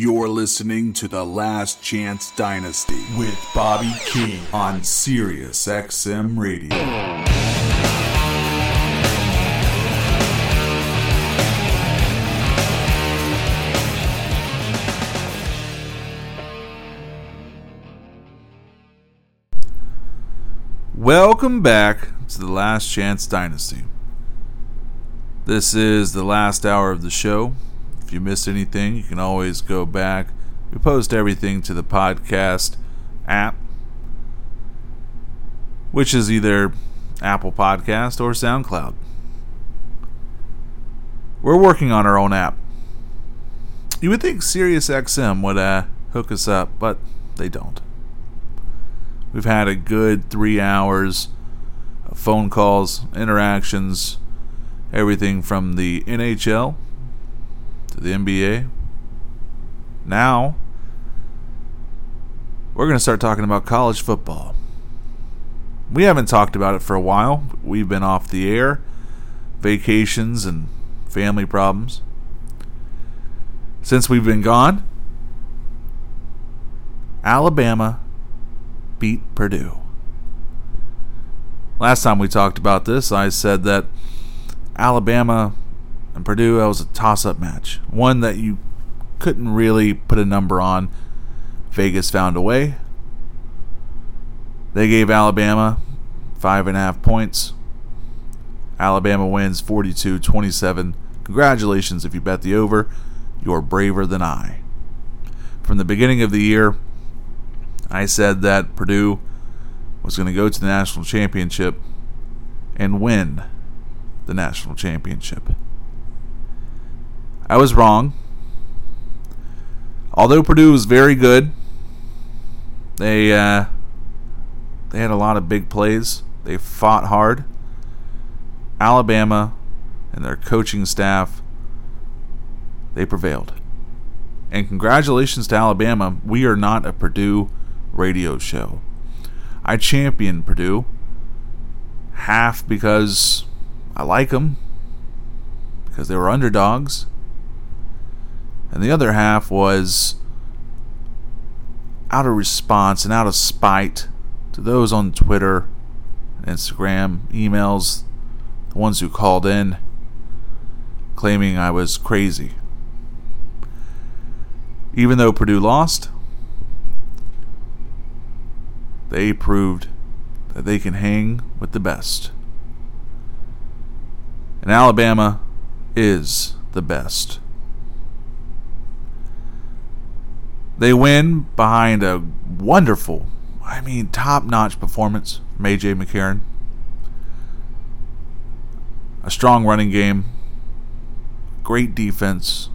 You're listening to The Last Chance Dynasty with Bobby King on Sirius XM Radio. Welcome back to The Last Chance Dynasty. This is the last hour of the show. If you missed anything, you can always go back. We post everything to the podcast app, which is either Apple Podcast or SoundCloud. We're working on our own app. You would think SiriusXM would uh, hook us up, but they don't. We've had a good three hours of phone calls, interactions, everything from the NHL the NBA. Now, we're going to start talking about college football. We haven't talked about it for a while. We've been off the air, vacations, and family problems. Since we've been gone, Alabama beat Purdue. Last time we talked about this, I said that Alabama and Purdue, that was a toss up match. One that you couldn't really put a number on. Vegas found a way. They gave Alabama five and a half points. Alabama wins 42 27. Congratulations if you bet the over. You're braver than I. From the beginning of the year, I said that Purdue was going to go to the national championship and win the national championship. I was wrong. Although Purdue was very good, they uh, they had a lot of big plays. They fought hard. Alabama and their coaching staff they prevailed. And congratulations to Alabama. We are not a Purdue radio show. I champion Purdue half because I like them because they were underdogs and the other half was out of response and out of spite to those on Twitter, Instagram, emails, the ones who called in claiming I was crazy. Even though Purdue lost, they proved that they can hang with the best. And Alabama is the best. They win behind a wonderful, I mean, top notch performance from A.J. McCarron. A strong running game, great defense,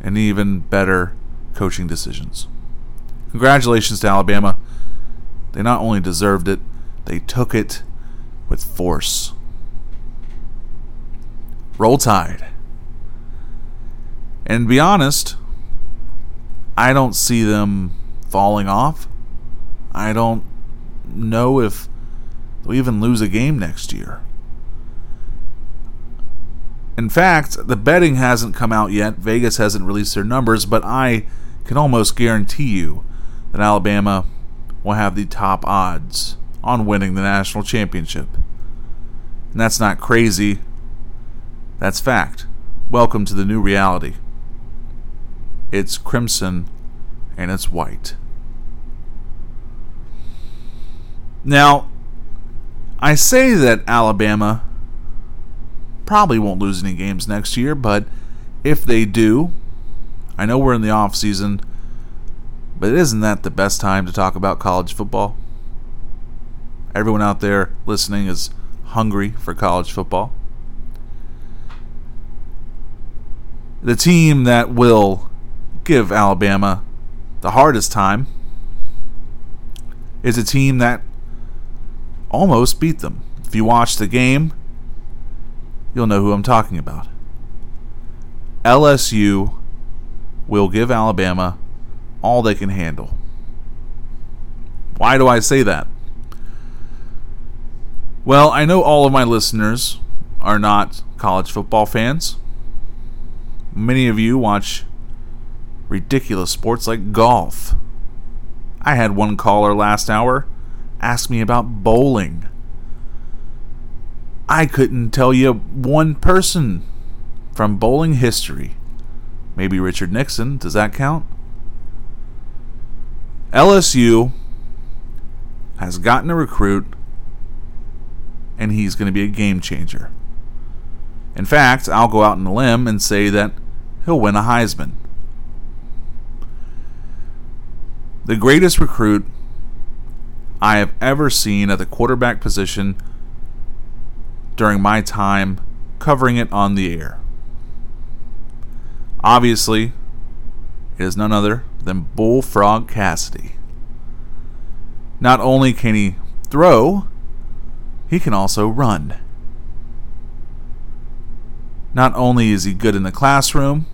and even better coaching decisions. Congratulations to Alabama. They not only deserved it, they took it with force. Roll Tide. And to be honest, I don't see them falling off. I don't know if they'll even lose a game next year. In fact, the betting hasn't come out yet. Vegas hasn't released their numbers, but I can almost guarantee you that Alabama will have the top odds on winning the national championship. And that's not crazy. That's fact. Welcome to the new reality. It's crimson and it's white. Now, I say that Alabama probably won't lose any games next year, but if they do, I know we're in the off season, but isn't that the best time to talk about college football? Everyone out there listening is hungry for college football. The team that will give Alabama the hardest time is a team that almost beat them. If you watch the game, you'll know who I'm talking about. LSU will give Alabama all they can handle. Why do I say that? Well, I know all of my listeners are not college football fans. Many of you watch ridiculous sports like golf. I had one caller last hour ask me about bowling. I couldn't tell you one person from bowling history. Maybe Richard Nixon. Does that count? LSU has gotten a recruit, and he's going to be a game changer. In fact, I'll go out on a limb and say that he'll win a Heisman. The greatest recruit I have ever seen at the quarterback position during my time covering it on the air. Obviously, it is none other than Bullfrog Cassidy. Not only can he throw, he can also run. Not only is he good in the classroom,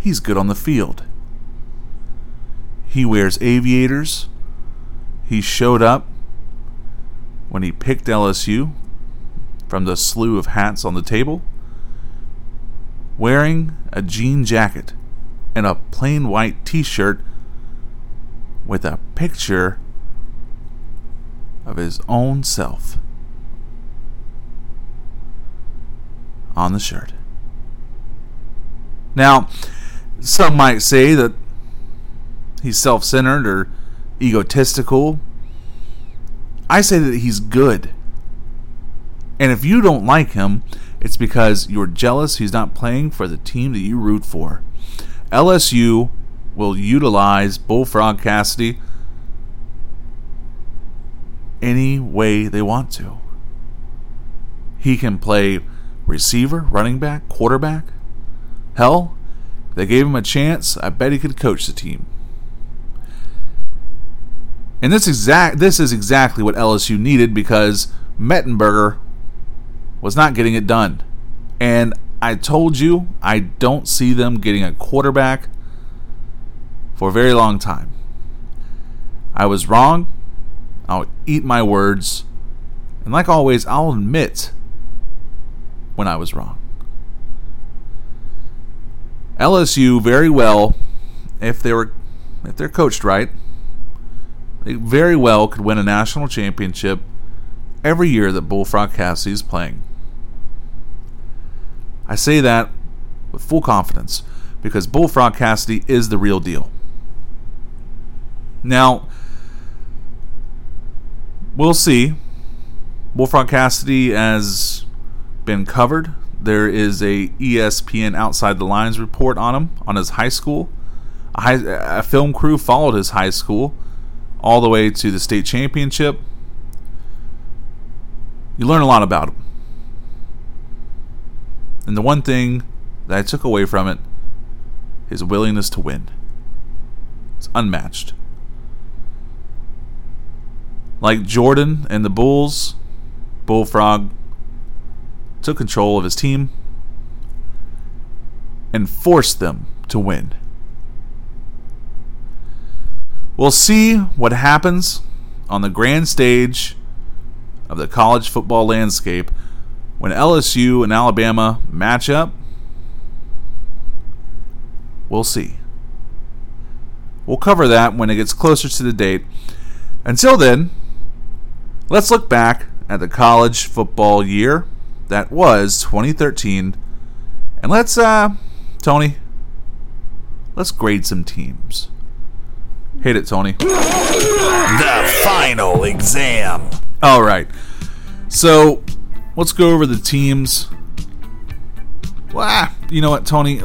he's good on the field. He wears aviators. He showed up when he picked LSU from the slew of hats on the table wearing a jean jacket and a plain white t shirt with a picture of his own self on the shirt. Now, some might say that he's self centered or egotistical. I say that he's good. And if you don't like him, it's because you're jealous he's not playing for the team that you root for. LSU will utilize Bullfrog Cassidy any way they want to. He can play receiver, running back, quarterback. Hell, they gave him a chance, I bet he could coach the team. And this exact this is exactly what LSU needed because Mettenberger was not getting it done. And I told you I don't see them getting a quarterback for a very long time. I was wrong. I'll eat my words. And like always, I'll admit when I was wrong. LSU very well, if they were if they're coached right, they very well could win a national championship every year that Bullfrog Cassidy is playing. I say that with full confidence because Bullfrog Cassidy is the real deal. Now, we'll see. Bullfrog Cassidy has been covered. There is a ESPN Outside the Lines report on him on his high school. A, high, a film crew followed his high school all the way to the state championship. You learn a lot about him. And the one thing that I took away from it, his willingness to win. It's unmatched. Like Jordan and the Bulls, Bullfrog took control of his team and forced them to win. We'll see what happens on the grand stage of the college football landscape when LSU and Alabama match up, we'll see. We'll cover that when it gets closer to the date. Until then, let's look back at the college football year that was 2013 and let's uh Tony let's grade some teams. Hit it, Tony. The final exam. All right. So, let's go over the teams. Well, you know what, Tony?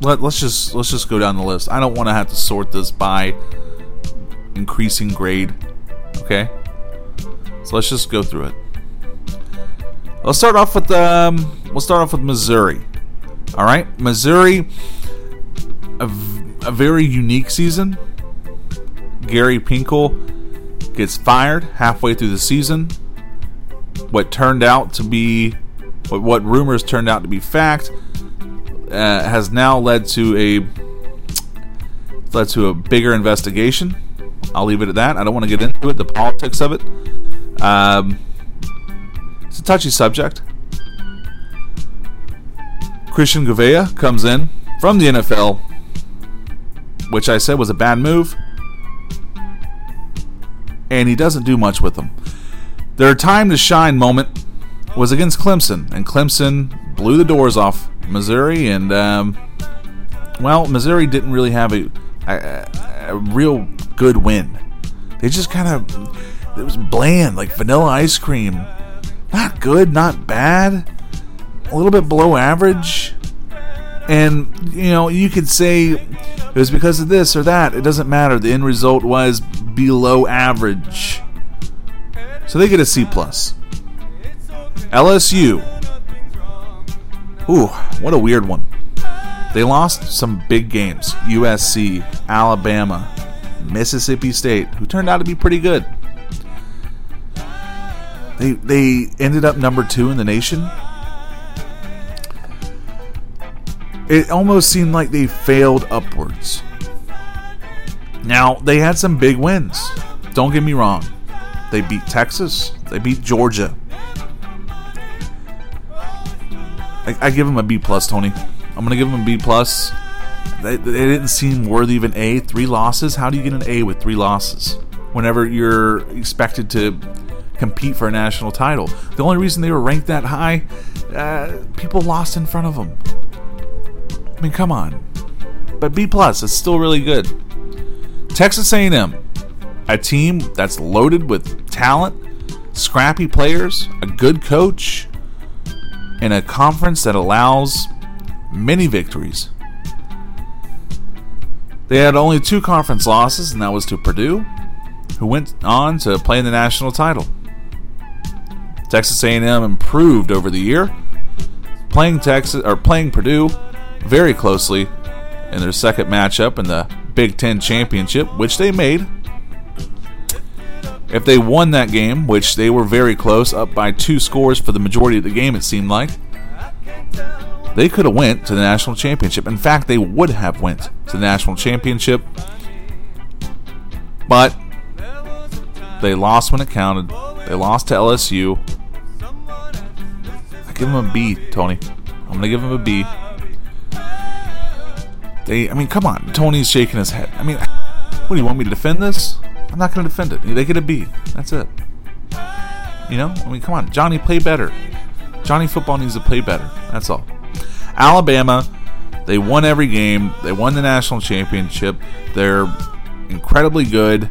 Let, let's just let's just go down the list. I don't want to have to sort this by increasing grade. Okay, so let's just go through it. Let's start off with um. We'll start off with Missouri. All right, Missouri, a, a very unique season. Gary Pinkel gets fired halfway through the season what turned out to be what, what rumors turned out to be fact uh, has now led to a led to a bigger investigation. I'll leave it at that. I don't want to get into it, the politics of it. Um, it's a touchy subject. Christian Gouveia comes in from the NFL, which I said was a bad move, and he doesn't do much with them. Their time to shine moment was against Clemson, and Clemson blew the doors off Missouri, and um, well, Missouri didn't really have a, a, a real good win. They just kind of it was bland, like vanilla ice cream. Not good, not bad. A little bit below average. And you know, you could say it was because of this or that. It doesn't matter. The end result was below average. So they get a C plus. LSU. Ooh, what a weird one. They lost some big games. USC, Alabama, Mississippi State, who turned out to be pretty good. They they ended up number 2 in the nation. It almost seemed like they failed upwards. Now, they had some big wins. Don't get me wrong. They beat Texas, they beat Georgia. I, I give them a B plus, Tony. I'm gonna give them a B plus. They, they didn't seem worthy of an A. Three losses. How do you get an A with three losses? Whenever you're expected to compete for a national title. The only reason they were ranked that high, uh, people lost in front of them. I mean, come on. But B plus, it's still really good. Texas A&M, a team that's loaded with talent, scrappy players, a good coach, and a conference that allows many victories. They had only two conference losses, and that was to Purdue, who went on to play in the national title. Texas A&M improved over the year, playing Texas or playing Purdue very closely in their second matchup in the Big Ten championship, which they made. If they won that game, which they were very close, up by two scores for the majority of the game, it seemed like, they could have went to the national championship. In fact, they would have went to the national championship, but they lost when it counted. They lost to LSU. I give them a B, Tony. I'm gonna give them a B. They, I mean, come on. Tony's shaking his head. I mean, what do you want me to defend this? I'm not gonna defend it. They get a B. That's it. You know, I mean, come on, Johnny, play better. Johnny football needs to play better. That's all. Alabama, they won every game. They won the national championship. They're incredibly good.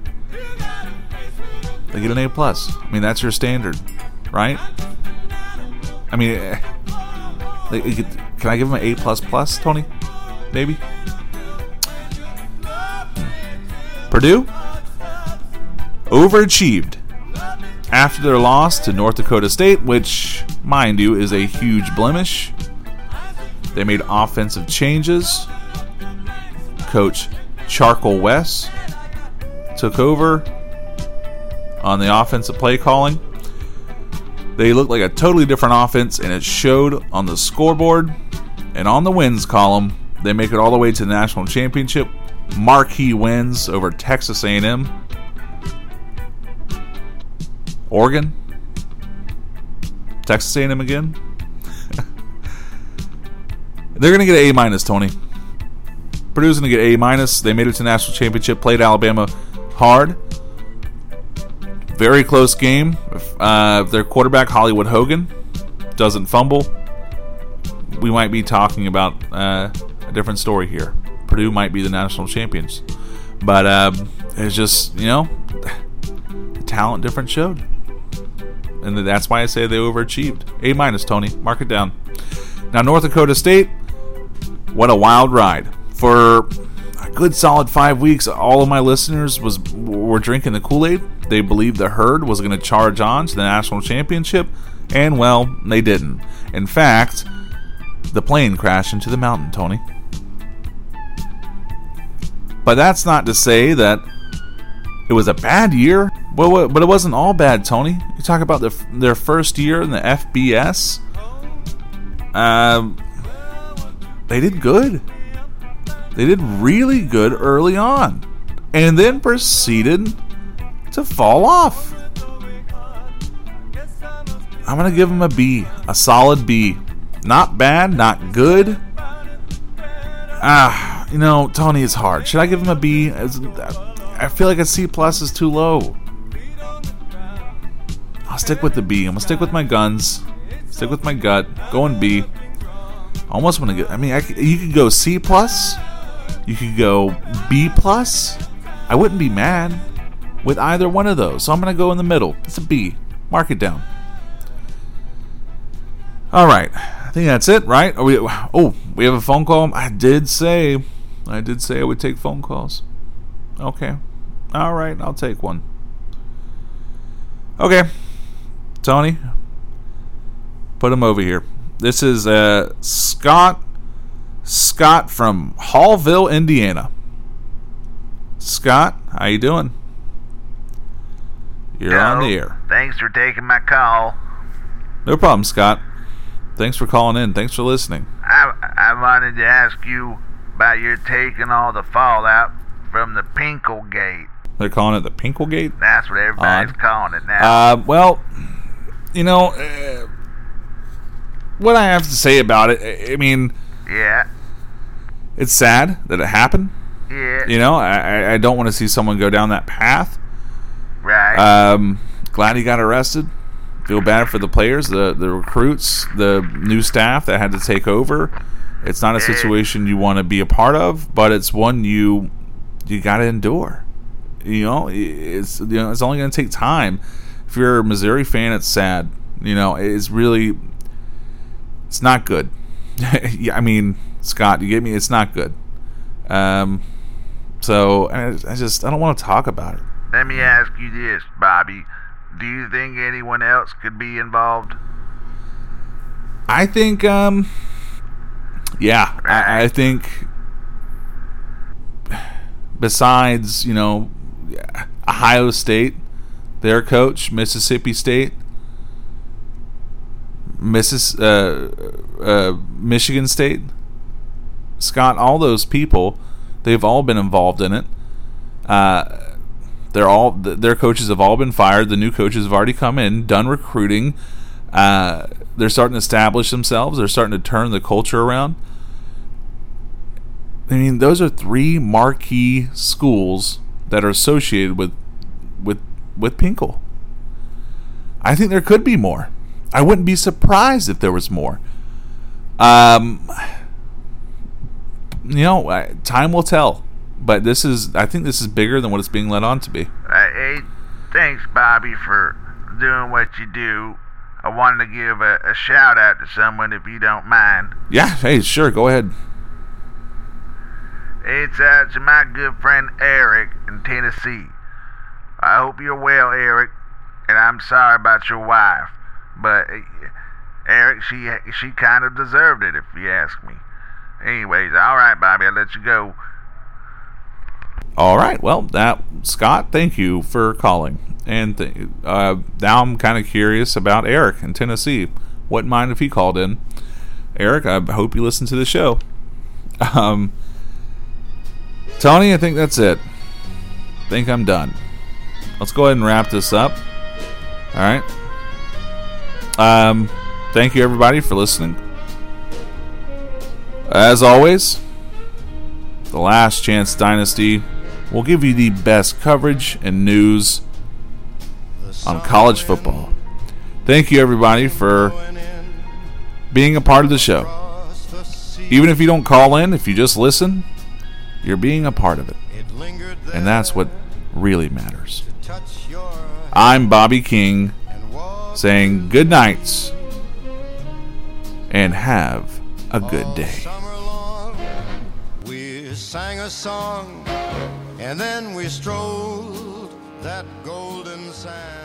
They get an A plus. I mean, that's your standard, right? I mean, eh, can I give them an A plus plus, Tony? Maybe. Purdue overachieved after their loss to North Dakota State, which, mind you, is a huge blemish. They made offensive changes. Coach Charcoal West took over on the offensive play calling. They looked like a totally different offense, and it showed on the scoreboard and on the wins column. They make it all the way to the national championship. Marquee wins over Texas A&M, Oregon, Texas A&M again. They're going to get an A minus, Tony. Purdue's going to get A minus. They made it to national championship. Played Alabama hard. Very close game. Uh, their quarterback Hollywood Hogan doesn't fumble. We might be talking about uh, a different story here. Purdue might be the national champions, but uh, it's just you know the talent difference showed, and that's why I say they overachieved. A minus, Tony. Mark it down. Now North Dakota State what a wild ride. For a good solid five weeks, all of my listeners was were drinking the Kool-Aid. They believed the herd was going to charge on to the national championship, and well, they didn't. In fact, the plane crashed into the mountain, Tony. But that's not to say that it was a bad year. But it wasn't all bad, Tony. You talk about their their first year in the FBS. Um, they did good. They did really good early on, and then proceeded to fall off. I'm to give them a B, a solid B. Not bad, not good. Ah, you know, Tony is hard. Should I give him a B? I feel like a C plus is too low. I'll stick with the B. I'm gonna stick with my guns. Stick with my gut. Going B. Almost want to get. I mean, I, you could go C plus. You could go B plus. I wouldn't be mad with either one of those. So I'm gonna go in the middle. It's a B. Mark it down. All right. I think that's it, right? Are We, oh, we have a phone call. I did say, I did say I would take phone calls. Okay. All right, I'll take one. Okay. Tony, put him over here. This is uh, Scott Scott from Hallville, Indiana. Scott, how you doing? You're Hello. on the air. Thanks for taking my call. No problem, Scott. Thanks for calling in. Thanks for listening. I I wanted to ask you about your taking all the fallout from the Pinkel Gate. They're calling it the Pinkelgate. That's what everybody's Odd. calling it now. Uh, well, you know, uh, what I have to say about it. I- mean, yeah, it's sad that it happened. yeah, You know, I, I- I don't want to see someone go down that path. right. Um, glad he got arrested. Feel bad for the players, the the recruits, the new staff that had to take over. It's not a situation you want to be a part of, but it's one you you got to endure. You know, it's you know it's only going to take time. If you're a Missouri fan, it's sad. You know, it's really it's not good. yeah, I mean, Scott, you get me? It's not good. Um, so I, I just I don't want to talk about it. Let me ask you this, Bobby. Do you think anyone else could be involved? I think, um, yeah, I, I think besides, you know, Ohio State, their coach, Mississippi State, Missis, uh, uh, Michigan State, Scott, all those people, they've all been involved in it. Uh, they're all their coaches have all been fired. The new coaches have already come in, done recruiting. Uh, they're starting to establish themselves. They're starting to turn the culture around. I mean, those are three marquee schools that are associated with with with Pinkel. I think there could be more. I wouldn't be surprised if there was more. Um, you know, time will tell. But this is, I think this is bigger than what it's being led on to be. Hey, thanks, Bobby, for doing what you do. I wanted to give a, a shout out to someone, if you don't mind. Yeah, hey, sure, go ahead. It's uh, to my good friend Eric in Tennessee. I hope you're well, Eric, and I'm sorry about your wife, but uh, Eric, she she kind of deserved it, if you ask me. Anyways, all right, Bobby, I'll let you go. All right. Well, that Scott, thank you for calling. And th- uh, now I'm kind of curious about Eric in Tennessee. Wouldn't mind if he called in. Eric, I hope you listen to the show. Um, Tony, I think that's it. think I'm done. Let's go ahead and wrap this up. All right. Um, thank you everybody for listening. As always, the Last Chance Dynasty will give you the best coverage and news on college football. Thank you, everybody, for being a part of the show. Even if you don't call in, if you just listen, you're being a part of it. And that's what really matters. I'm Bobby King saying good nights and have a good day. We sang a song and then we strolled that golden sand.